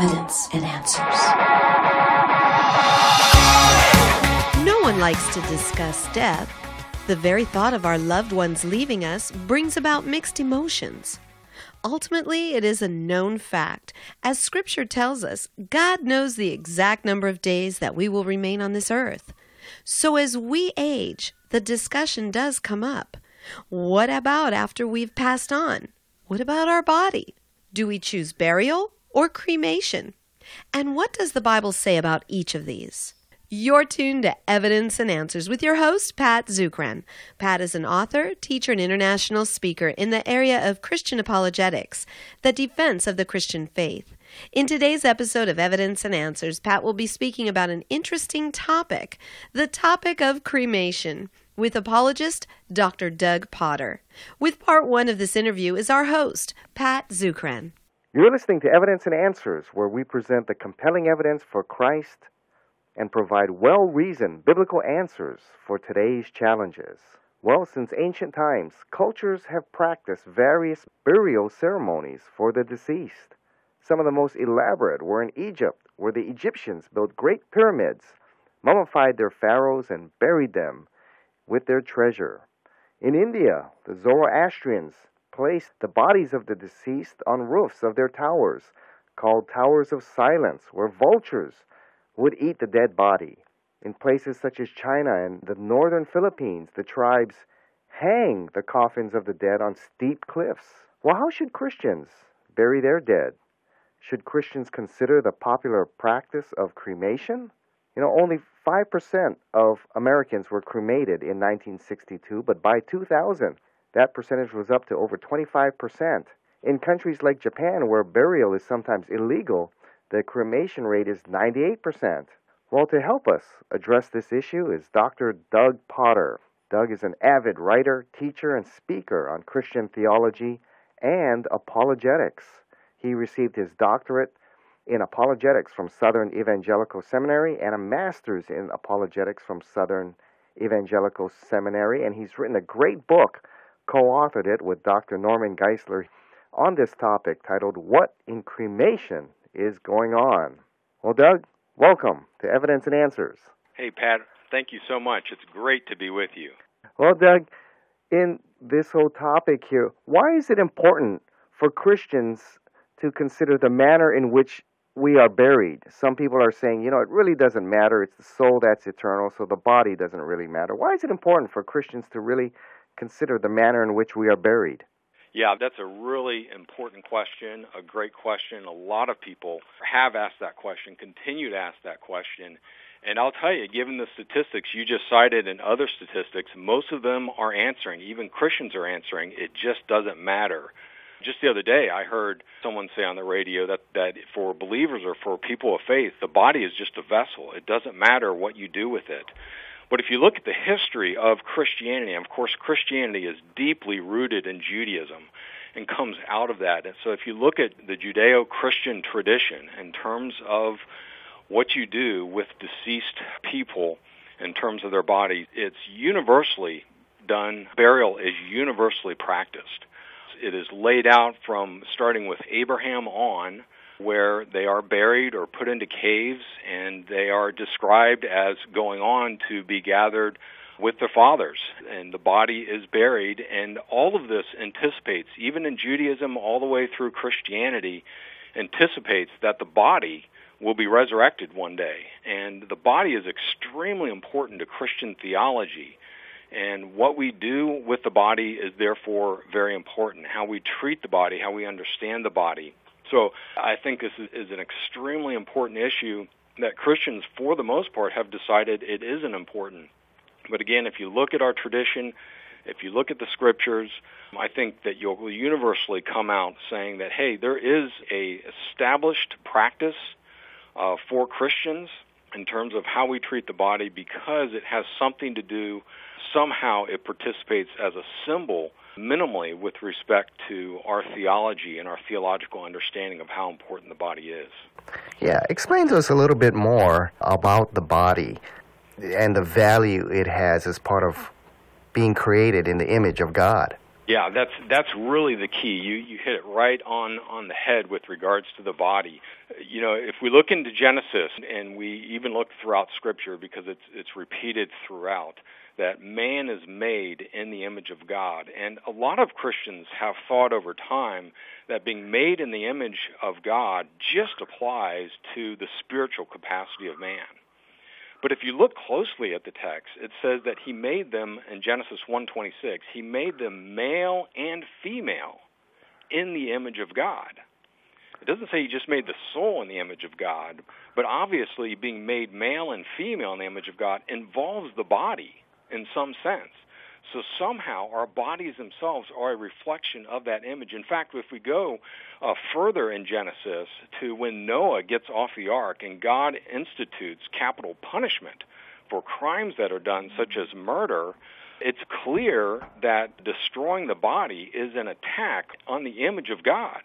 evidence and answers. No one likes to discuss death. The very thought of our loved ones leaving us brings about mixed emotions. Ultimately, it is a known fact. As Scripture tells us, God knows the exact number of days that we will remain on this earth. So as we age, the discussion does come up. What about after we've passed on? What about our body? Do we choose burial or cremation? And what does the Bible say about each of these? You're tuned to Evidence and Answers with your host, Pat Zukeran. Pat is an author, teacher, and international speaker in the area of Christian apologetics, the defense of the Christian faith. In today's episode of Evidence and Answers, Pat will be speaking about an interesting topic the topic of cremation with apologist Dr. Doug Potter. With part one of this interview is our host, Pat Zukeran. You're listening to Evidence and Answers, where we present the compelling evidence for Christ and provide well reasoned biblical answers for today's challenges. Well, since ancient times, cultures have practiced various burial ceremonies for the deceased. Some of the most elaborate were in Egypt, where the Egyptians built great pyramids, mummified their pharaohs, and buried them with their treasure. In India, the Zoroastrians placed the bodies of the deceased on roofs of their towers, called Towers of Silence, where vultures would eat the dead body. In places such as China and the northern Philippines, the tribes hang the coffins of the dead on steep cliffs. Well, how should Christians bury their dead? Should Christians consider the popular practice of cremation? You know, only 5% of Americans were cremated in 1962, but by 2000, that percentage was up to over 25%. In countries like Japan, where burial is sometimes illegal, the cremation rate is 98%. Well, to help us address this issue is Dr. Doug Potter. Doug is an avid writer, teacher, and speaker on Christian theology and apologetics. He received his doctorate in apologetics from Southern Evangelical Seminary and a master's in apologetics from Southern Evangelical Seminary, and he's written a great book, co authored it with Dr. Norman Geisler on this topic titled What in Cremation is going on. Well, Doug, welcome to Evidence and Answers. Hey, Pat, thank you so much. It's great to be with you. Well, Doug, in this whole topic here, why is it important for Christians to consider the manner in which we are buried? Some people are saying, you know, it really doesn't matter. It's the soul that's eternal, so the body doesn't really matter. Why is it important for Christians to really consider the manner in which we are buried? Yeah, that's a really important question, a great question. A lot of people have asked that question, continue to ask that question. And I'll tell you, given the statistics you just cited and other statistics, most of them are answering, even Christians are answering, it just doesn't matter. Just the other day, I heard someone say on the radio that, that for believers or for people of faith, the body is just a vessel. It doesn't matter what you do with it. But if you look at the history of Christianity, of course, Christianity is deeply rooted in Judaism and comes out of that. And so if you look at the Judeo Christian tradition in terms of what you do with deceased people in terms of their bodies, it's universally done. Burial is universally practiced. It is laid out from starting with Abraham on where they are buried or put into caves, and they are described as going on to be gathered with their fathers, and the body is buried. And all of this anticipates, even in Judaism, all the way through Christianity, anticipates that the body will be resurrected one day. And the body is extremely important to Christian theology. And what we do with the body is therefore very important. How we treat the body, how we understand the body, so I think this is, an extremely important issue that Christians, for the most part, have decided it isn't important. But again, if you look at our tradition, if you look at the scriptures, I think that you'll universally come out saying that, hey, there is a established practice uh, for Christians in terms of how we treat the body because it has something to do, somehow it participates as a symbol minimally with respect to our theology and our theological understanding of how important the body is. Yeah, explain to us a little bit more about the body and the value it has as part of being created in the image of God. Yeah, that's that's really the key. You you hit it right on on the head with regards to the body. You know, if we look into Genesis and we even look throughout Scripture because it's it's repeated throughout that man is made in the image of God, and a lot of Christians have thought over time that being made in the image of God just applies to the spiritual capacity of man. But if you look closely at the text, it says that he made them in Genesis 1:26, he made them male and female in the image of God. It doesn't say he just made the soul in the image of God, but obviously being made male and female in the image of God involves the body in some sense. So somehow our bodies themselves are a reflection of that image. In fact, if we go uh, further in Genesis to when Noah gets off the ark and God institutes capital punishment for crimes that are done, such as murder, it's clear that destroying the body is an attack on the image of God.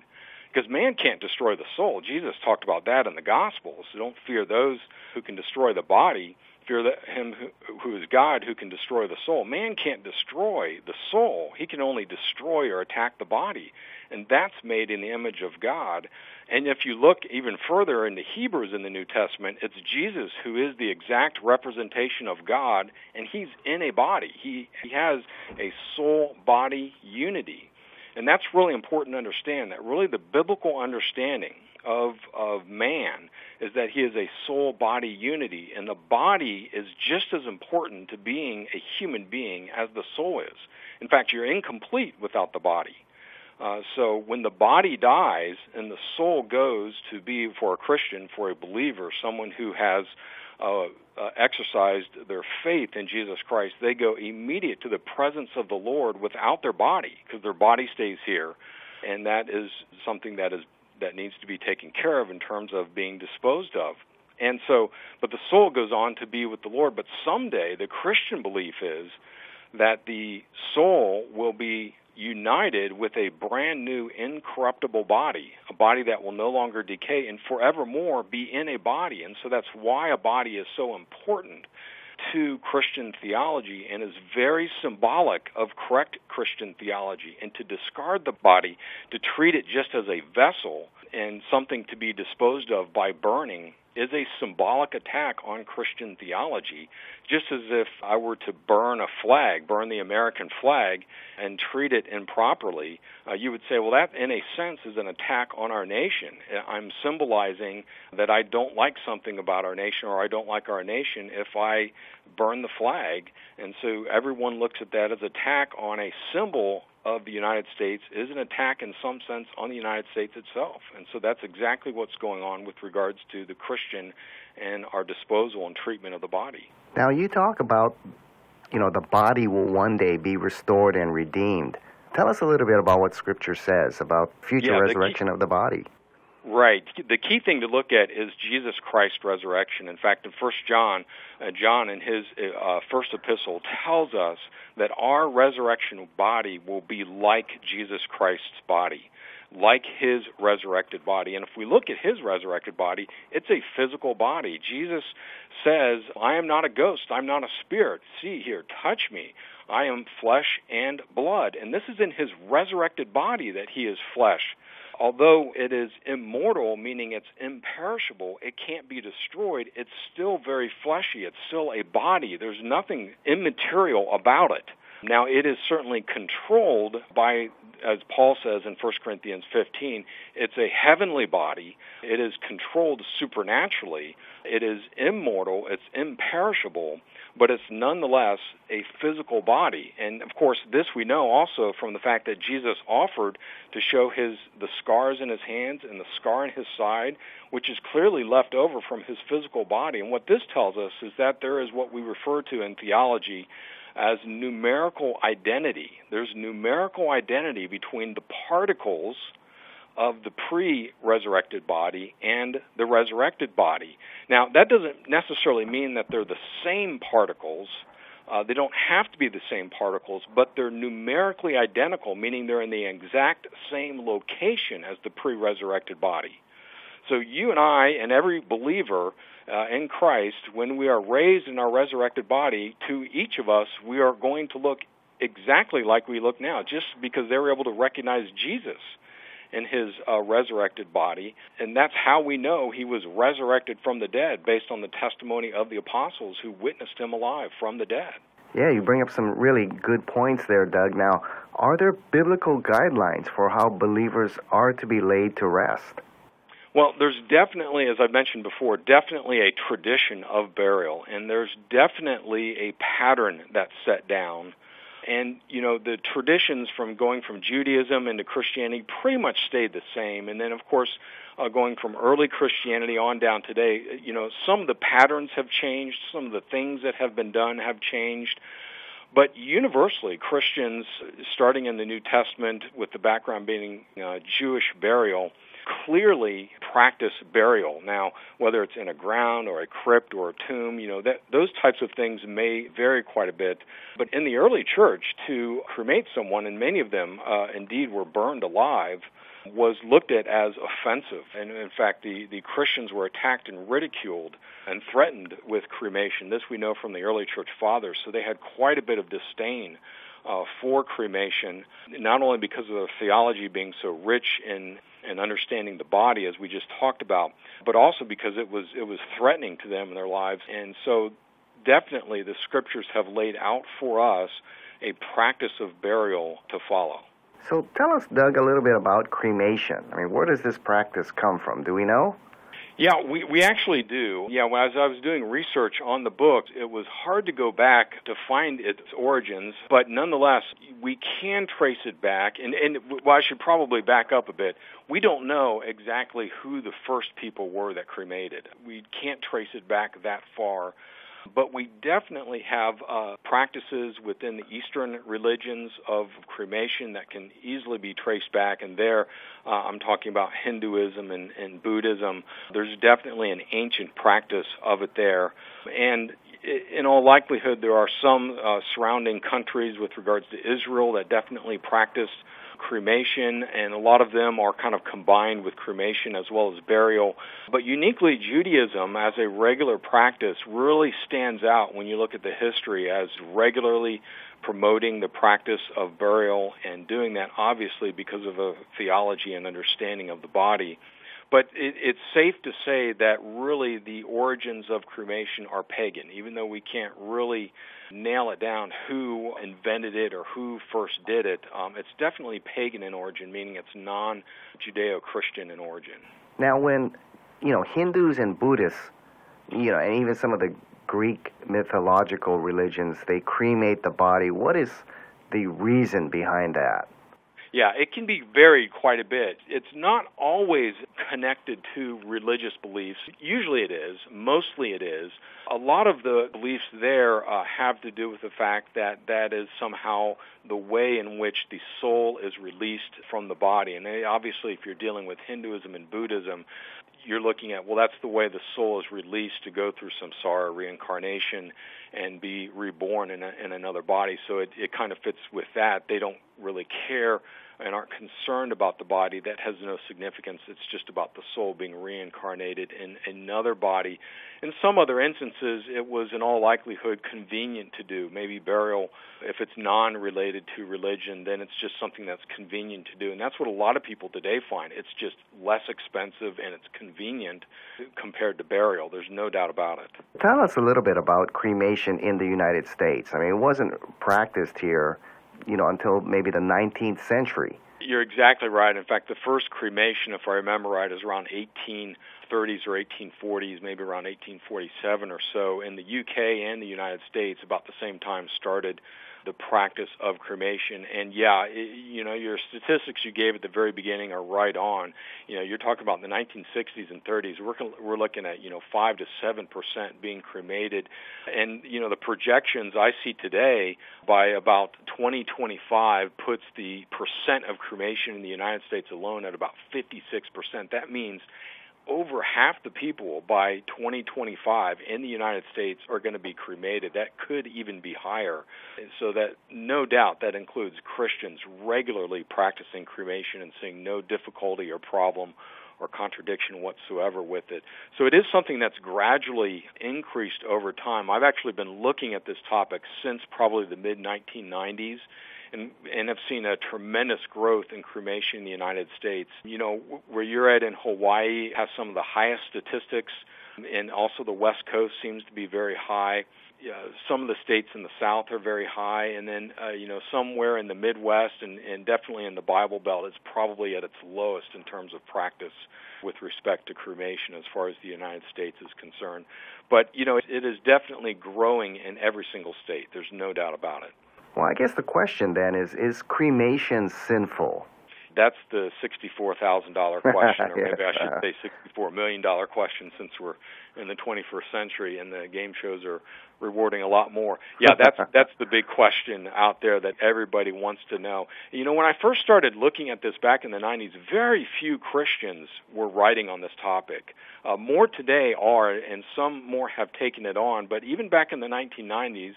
Because man can't destroy the soul. Jesus talked about that in the Gospels. Don't fear those who can destroy the body fear that him who, who is God who can destroy the soul. Man can't destroy the soul. He can only destroy or attack the body. And that's made in the image of God. And if you look even further into Hebrews in the New Testament, it's Jesus who is the exact representation of God, and he's in a body. He, he has a soul body unity. And that's really important to understand that really the biblical understanding of of man is that he is a soul body unity and the body is just as important to being a human being as the soul is. In fact you're incomplete without the body. Uh, so when the body dies and the soul goes to be for a Christian, for a believer, someone who has uh, uh, exercised their faith in Jesus Christ, they go immediate to the presence of the Lord without their body because their body stays here, and that is something that is that needs to be taken care of in terms of being disposed of. And so, but the soul goes on to be with the Lord. But someday, the Christian belief is that the soul will be united with a brand new incorruptible body, a body that will no longer decay and forevermore be in a body. And so that's why a body is so important to Christian theology and is very symbolic of correct Christian theology. And to discard the body, to treat it just as a vessel and something to be disposed of by burning, is a symbolic attack on Christian theology, just as if I were to burn a flag, burn the American flag, and treat it improperly. Uh, you would say, well, that in a sense is an attack on our nation. I'm symbolizing that I don't like something about our nation or I don't like our nation if I burn the flag. And so everyone looks at that as attack on a symbol of the United States is an attack in some sense on the United States itself. And so that's exactly what's going on with regards to the Christian and our disposal and treatment of the body. Now, you talk about, you know, the body will one day be restored and redeemed. Tell us a little bit about what Scripture says about future yeah, resurrection key, of the body. Right. The key thing to look at is Jesus Christ's resurrection. In fact, in First John, uh, John in his uh, first epistle tells us that our resurrection body will be like Jesus Christ's body, like his resurrected body. And if we look at his resurrected body, it's a physical body. Jesus says, "I am not a ghost. I'm not a spirit. See here, touch me. I am flesh and blood." And this is in his resurrected body that he is flesh although it is immortal, meaning it's imperishable, it can't be destroyed, it's still very fleshy. It's still a body. There's nothing immaterial about it. Now, it is certainly controlled by, as Paul says in 1 Corinthians 15, it's a heavenly body. It is controlled supernaturally. It is immortal. It's imperishable but it's nonetheless a physical body. And of course, this we know also from the fact that Jesus offered to show his the scars in his hands and the scar in his side, which is clearly left over from his physical body. And what this tells us is that there is what we refer to in theology as numerical identity. There's numerical identity between the particles of the pre resurrected body and the resurrected body. Now, that doesn't necessarily mean that they're the same particles. Uh, they don't have to be the same particles, but they're numerically identical, meaning they're in the exact same location as the pre resurrected body. So, you and I, and every believer uh, in Christ, when we are raised in our resurrected body, to each of us, we are going to look exactly like we look now, just because they were able to recognize Jesus in his uh, resurrected body. And that's how we know he was resurrected from the dead, based on the testimony of the apostles who witnessed him alive from the dead. Yeah, you bring up some really good points there, Doug. Now, are there biblical guidelines for how believers are to be laid to rest? Well, there's definitely, as I mentioned before, definitely a tradition of burial, and there's definitely a pattern that's set down and you know the traditions from going from Judaism into Christianity pretty much stayed the same. And then of course, uh, going from early Christianity on down today, you know some of the patterns have changed, some of the things that have been done have changed. But universally, Christians, starting in the New Testament, with the background being uh, Jewish burial, clearly practice burial. Now, whether it's in a ground or a crypt or a tomb, you know, that those types of things may vary quite a bit. But in the early church, to cremate someone, and many of them uh, indeed were burned alive, was looked at as offensive. And in fact, the, the Christians were attacked and ridiculed and threatened with cremation. This we know from the early church fathers. So they had quite a bit of disdain uh, for cremation, not only because of the theology being so rich in and understanding the body as we just talked about, but also because it was it was threatening to them in their lives. And so definitely the scriptures have laid out for us a practice of burial to follow. So tell us, Doug, a little bit about cremation. I mean, where does this practice come from? Do we know? Yeah, we, we actually do. Yeah, well, as I was doing research on the book, it was hard to go back to find its origins, but nonetheless, we can trace it back. And, and well, I should probably back up a bit. We don't know exactly who the first people were that cremated. We can't trace it back that far. But we definitely have uh, practices within the Eastern religions of cremation that can easily be traced back. And there, uh, I'm talking about Hinduism and, and Buddhism. There's definitely an ancient practice of it there. And in all likelihood, there are some uh, surrounding countries with regards to Israel that definitely practice cremation, and a lot of them are kind of combined with cremation as well as burial. But uniquely, Judaism as a regular practice really stands out when you look at the history as regularly promoting the practice of burial and doing that obviously because of a theology and understanding of the body. But it, it's safe to say that really the origins of cremation are pagan, even though we can't really nail it down who invented it or who first did it. Um, it's definitely pagan in origin, meaning it's non Judeo Christian in origin. Now, when, you know, Hindus and Buddhists, you know, and even some of the Greek mythological religions, they cremate the body, what is the reason behind that? Yeah, it can be varied quite a bit. It's not always connected to religious beliefs. Usually it is, mostly it is. A lot of the beliefs there uh, have to do with the fact that that is somehow the way in which the soul is released from the body. And they, obviously, if you're dealing with Hinduism and Buddhism, you're looking at well that's the way the soul is released to go through samsara reincarnation and be reborn in, a, in another body so it, it kind of fits with that they don't really care and aren't concerned about the body, that has no significance. It's just about the soul being reincarnated in another body. In some other instances, it was in all likelihood convenient to do. Maybe burial, if it's non related to religion, then it's just something that's convenient to do. And that's what a lot of people today find. It's just less expensive and it's convenient compared to burial. There's no doubt about it. Tell us a little bit about cremation in the United States. I mean, it wasn't practiced here you know, until maybe the 19th century. You're exactly right. In fact, the first cremation, if I remember right, is around 1830s or 1840s, maybe around 1847 or so. In the UK and the United States, about the same time, started the practice of cremation. And yeah, it, you know, your statistics you gave at the very beginning are right on. You know, you're talking about the 1960s and 30s. We're we're looking at you know five to seven percent being cremated, and you know the projections I see today by about 2025 puts the percent of cremation in the United States alone at about 56 percent. That means over half the people by 2025 in the United States are going to be cremated. That could even be higher. So that no doubt that includes Christians regularly practicing cremation and seeing no difficulty or problem or contradiction whatsoever with it. So it is something that's gradually increased over time. I've actually been looking at this topic since probably the mid 1990s and and have seen a tremendous growth in cremation in the United States. You know, where you're at in Hawaii has some of the highest statistics, and also the West Coast seems to be very high. Uh, some of the states in the South are very high, and then uh, you know somewhere in the Midwest and, and definitely in the Bible Belt, it's probably at its lowest in terms of practice with respect to cremation as far as the United States is concerned. But you know, it, it is definitely growing in every single state. There's no doubt about it. Well, I guess the question then is is cremation sinful? That's the $64,000 question, or maybe I should say $64 million question since we're in the 21st century and the game shows are rewarding a lot more. Yeah, that's that's the big question out there that everybody wants to know. You know, when I first started looking at this back in the 90s, very few Christians were writing on this topic. Uh, more today are, and some more have taken it on. But even back in the 1990s,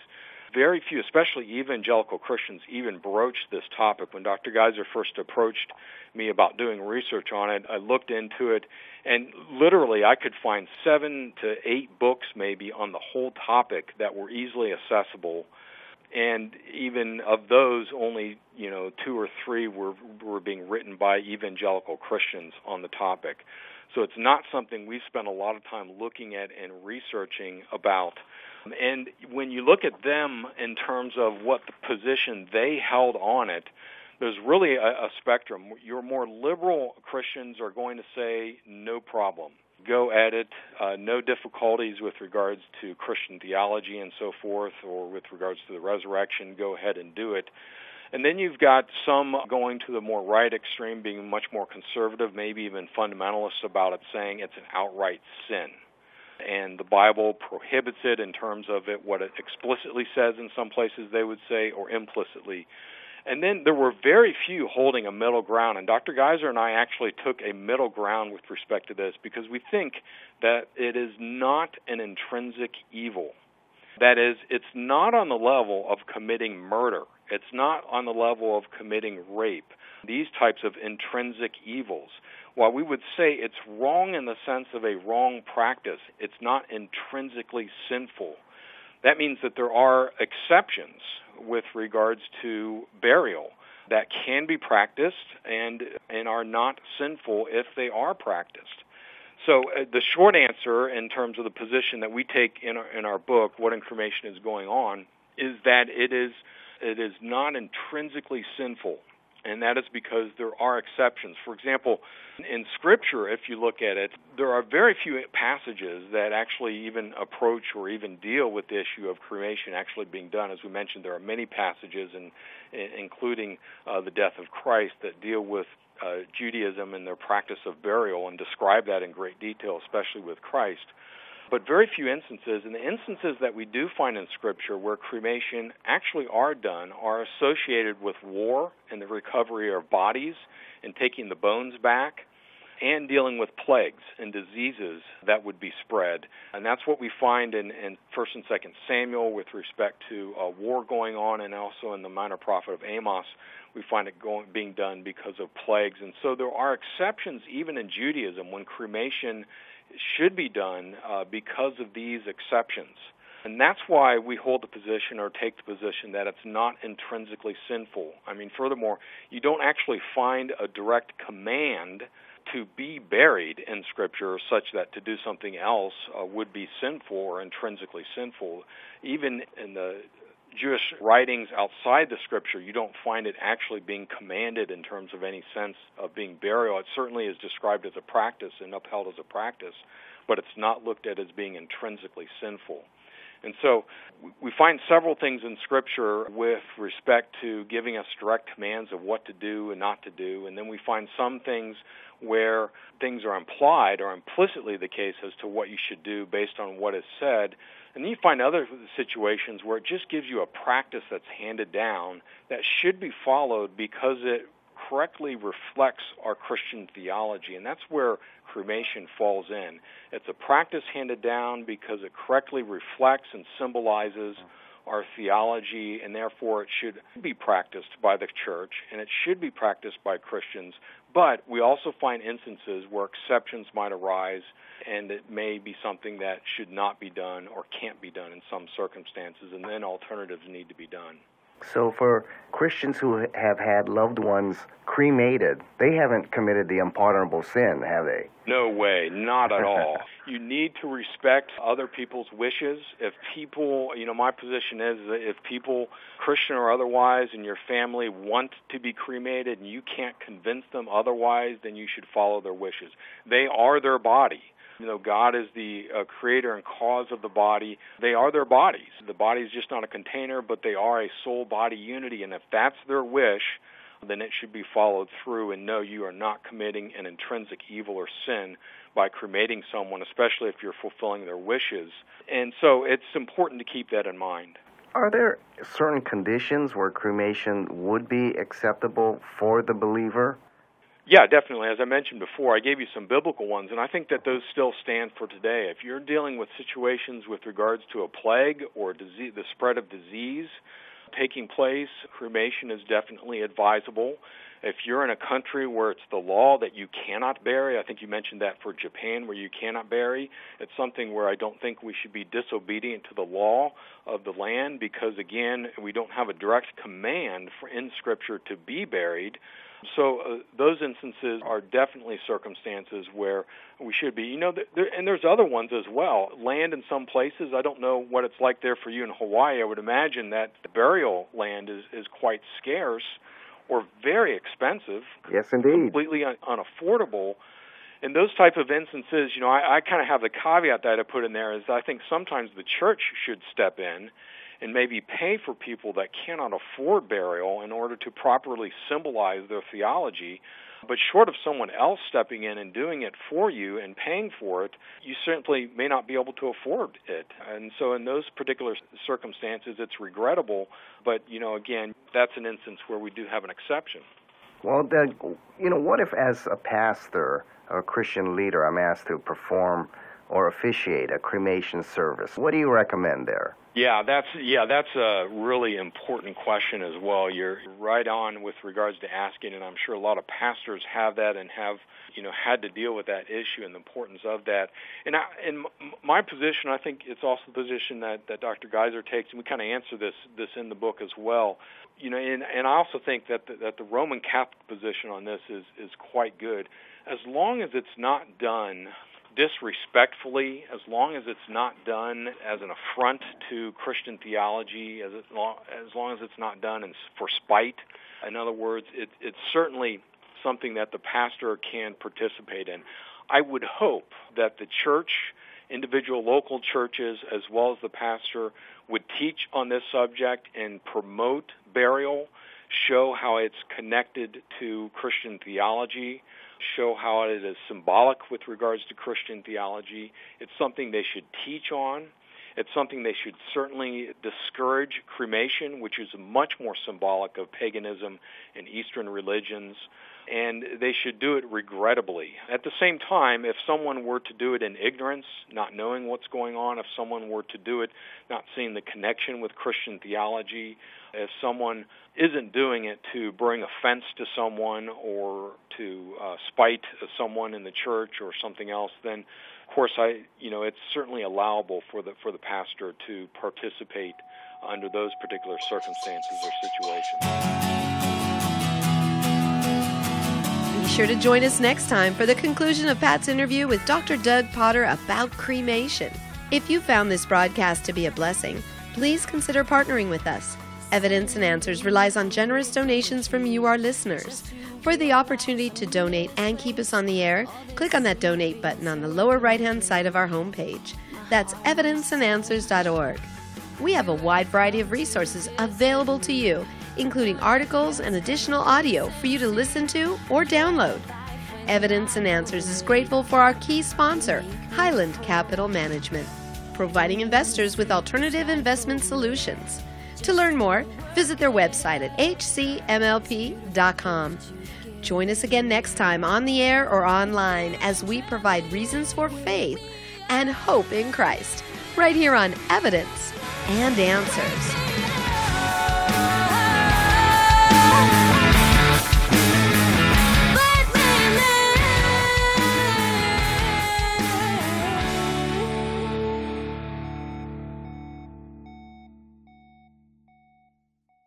very few, especially evangelical Christians, even broached this topic. When Dr. Geisler first approached me about doing research on it, I looked into it, and literally I could find seven to eight books maybe on the whole topic that were easily accessible. And even of those, only you know two or three were were being written by evangelical Christians on the topic. So it's not something we've spent a lot of time looking at and researching about. And when you look at them in terms of what the position they held on it, there's really a, a spectrum. Your more liberal Christians are going to say, no problem. Go at it, uh, no difficulties with regards to Christian theology and so forth, or with regards to the resurrection, go ahead and do it. And then you've got some going to the more right extreme, being much more conservative, maybe even fundamentalists about it, saying it's an outright sin and the Bible prohibits it in terms of it what it explicitly says in some places they would say or implicitly. And then there were very few holding a middle ground, and Dr. Geisler and I actually took a middle ground with respect to this because we think that it is not an intrinsic evil. That is, it's not on the level of committing murder. It's not on the level of committing rape. These types of intrinsic evils while we would say it's wrong in the sense of a wrong practice, it's not intrinsically sinful. That means that there are exceptions with regards to burial that can be practiced and and are not sinful if they are practiced. So uh, the short answer in terms of the position that we take in our, in our book, what in Cremation is going on, is that it is it is not intrinsically sinful and that is because there are exceptions. For example, in Scripture, if you look at it, there are very few passages that actually even approach or even deal with the issue of cremation actually being done. As we mentioned, there are many passages, in, including uh, the death of Christ, that deal with uh, Judaism and their practice of burial and describe that in great detail, especially with Christ but very few instances. And the instances that we do find in Scripture where cremation actually are done are associated with war and the recovery of bodies and taking the bones back and dealing with plagues and diseases that would be spread. And that's what we find in, in 1st and 2nd Samuel with respect to a war going on and also in the minor prophet of Amos. We find it going, being done because of plagues. And so there are exceptions even in Judaism when cremation should be done uh, because of these exceptions. And that's why we hold the position or take the position that it's not intrinsically sinful. I mean, furthermore, you don't actually find a direct command to be buried in Scripture such that to do something else uh, would be sinful or intrinsically sinful. Even in the Jewish writings outside the scripture, you don't find it actually being commanded in terms of any sense of being burial. It certainly is described as a practice and upheld as a practice, but it's not looked at as being intrinsically sinful. And so we find several things in Scripture with respect to giving us direct commands of what to do and not to do. And then we find some things where things are implied or implicitly the case as to what you should do based on what is said. And then you find other situations where it just gives you a practice that's handed down that should be followed because it correctly reflects our Christian theology. And that's where cremation falls in. It's a practice handed down because it correctly reflects and symbolizes uh-huh. Our theology, and therefore it should be practiced by the church and it should be practiced by Christians. But we also find instances where exceptions might arise and it may be something that should not be done or can't be done in some circumstances, and then alternatives need to be done. So, for Christians who have had loved ones cremated, they haven't committed the unpardonable sin, have they? No way, not at all. you need to respect other people's wishes. If people, you know, my position is that if people, Christian or otherwise, in your family want to be cremated and you can't convince them otherwise, then you should follow their wishes. They are their body. You know, God is the uh, creator and cause of the body. They are their bodies. The body is just not a container, but they are a soul body unity. And if that's their wish, then it should be followed through. And no, you are not committing an intrinsic evil or sin by cremating someone, especially if you're fulfilling their wishes. And so it's important to keep that in mind. Are there certain conditions where cremation would be acceptable for the believer? Yeah, definitely. As I mentioned before, I gave you some biblical ones, and I think that those still stand for today. If you're dealing with situations with regards to a plague or disease, the spread of disease taking place, cremation is definitely advisable. If you're in a country where it's the law that you cannot bury, I think you mentioned that for Japan where you cannot bury, it's something where I don't think we should be disobedient to the law of the land because again, we don't have a direct command for in scripture to be buried. So uh, those instances are definitely circumstances where we should be. You know, there, and there's other ones as well. Land in some places, I don't know what it's like there for you in Hawaii. I would imagine that the burial land is is quite scarce or very expensive. Yes, indeed. Completely un- unaffordable. In those type of instances, you know, I, I kind of have the caveat that I put in there is I think sometimes the church should step in and maybe pay for people that cannot afford burial in order to properly symbolize their theology. But short of someone else stepping in and doing it for you and paying for it, you simply may not be able to afford it. And so, in those particular circumstances, it's regrettable. But, you know, again, that's an instance where we do have an exception. Well, Doug, you know, what if, as a pastor or a Christian leader, I'm asked to perform or officiate a cremation service? What do you recommend there? Yeah, that's yeah, that's a really important question as well. You're right on with regards to asking, and I'm sure a lot of pastors have that and have you know had to deal with that issue and the importance of that. And I, in my position, I think it's also the position that that Dr. Geisler takes, and we kind of answer this this in the book as well. You know, and and I also think that the, that the Roman Catholic position on this is is quite good, as long as it's not done disrespectfully, as long as it's not done as an affront to Christian theology, as, it, as long as it's not done in, for spite. In other words, it, it's certainly something that the pastor can participate in. I would hope that the church, individual local churches, as well as the pastor, would teach on this subject and promote burial, show how it's connected to Christian theology, show how it is symbolic with regards to Christian theology. It's something they should teach on. It's something they should certainly discourage cremation, which is much more symbolic of paganism and Eastern religions and they should do it regrettably. At the same time, if someone were to do it in ignorance, not knowing what's going on, if someone were to do it not seeing the connection with Christian theology, if someone isn't doing it to bring offense to someone or to uh, spite someone in the church or something else, then of course I, you know, it's certainly allowable for the for the pastor to participate under those particular circumstances or situations. Sure to join us next time for the conclusion of Pat's interview with Dr. Doug Potter about cremation. If you found this broadcast to be a blessing, please consider partnering with us. Evidence and Answers relies on generous donations from you, our listeners. For the opportunity to donate and keep us on the air, click on that donate button on the lower right hand side of our homepage. That's evidenceandanswers.org. We have a wide variety of resources available to you including articles and additional audio for you to listen to or download. Evidence and Answers is grateful for our key sponsor, Highland Capital Management, providing investors with alternative investment solutions. To learn more, visit their website at hcmlp.com. Join us again next time on the air or online as we provide reasons for faith and hope in Christ, right here on Evidence and answers.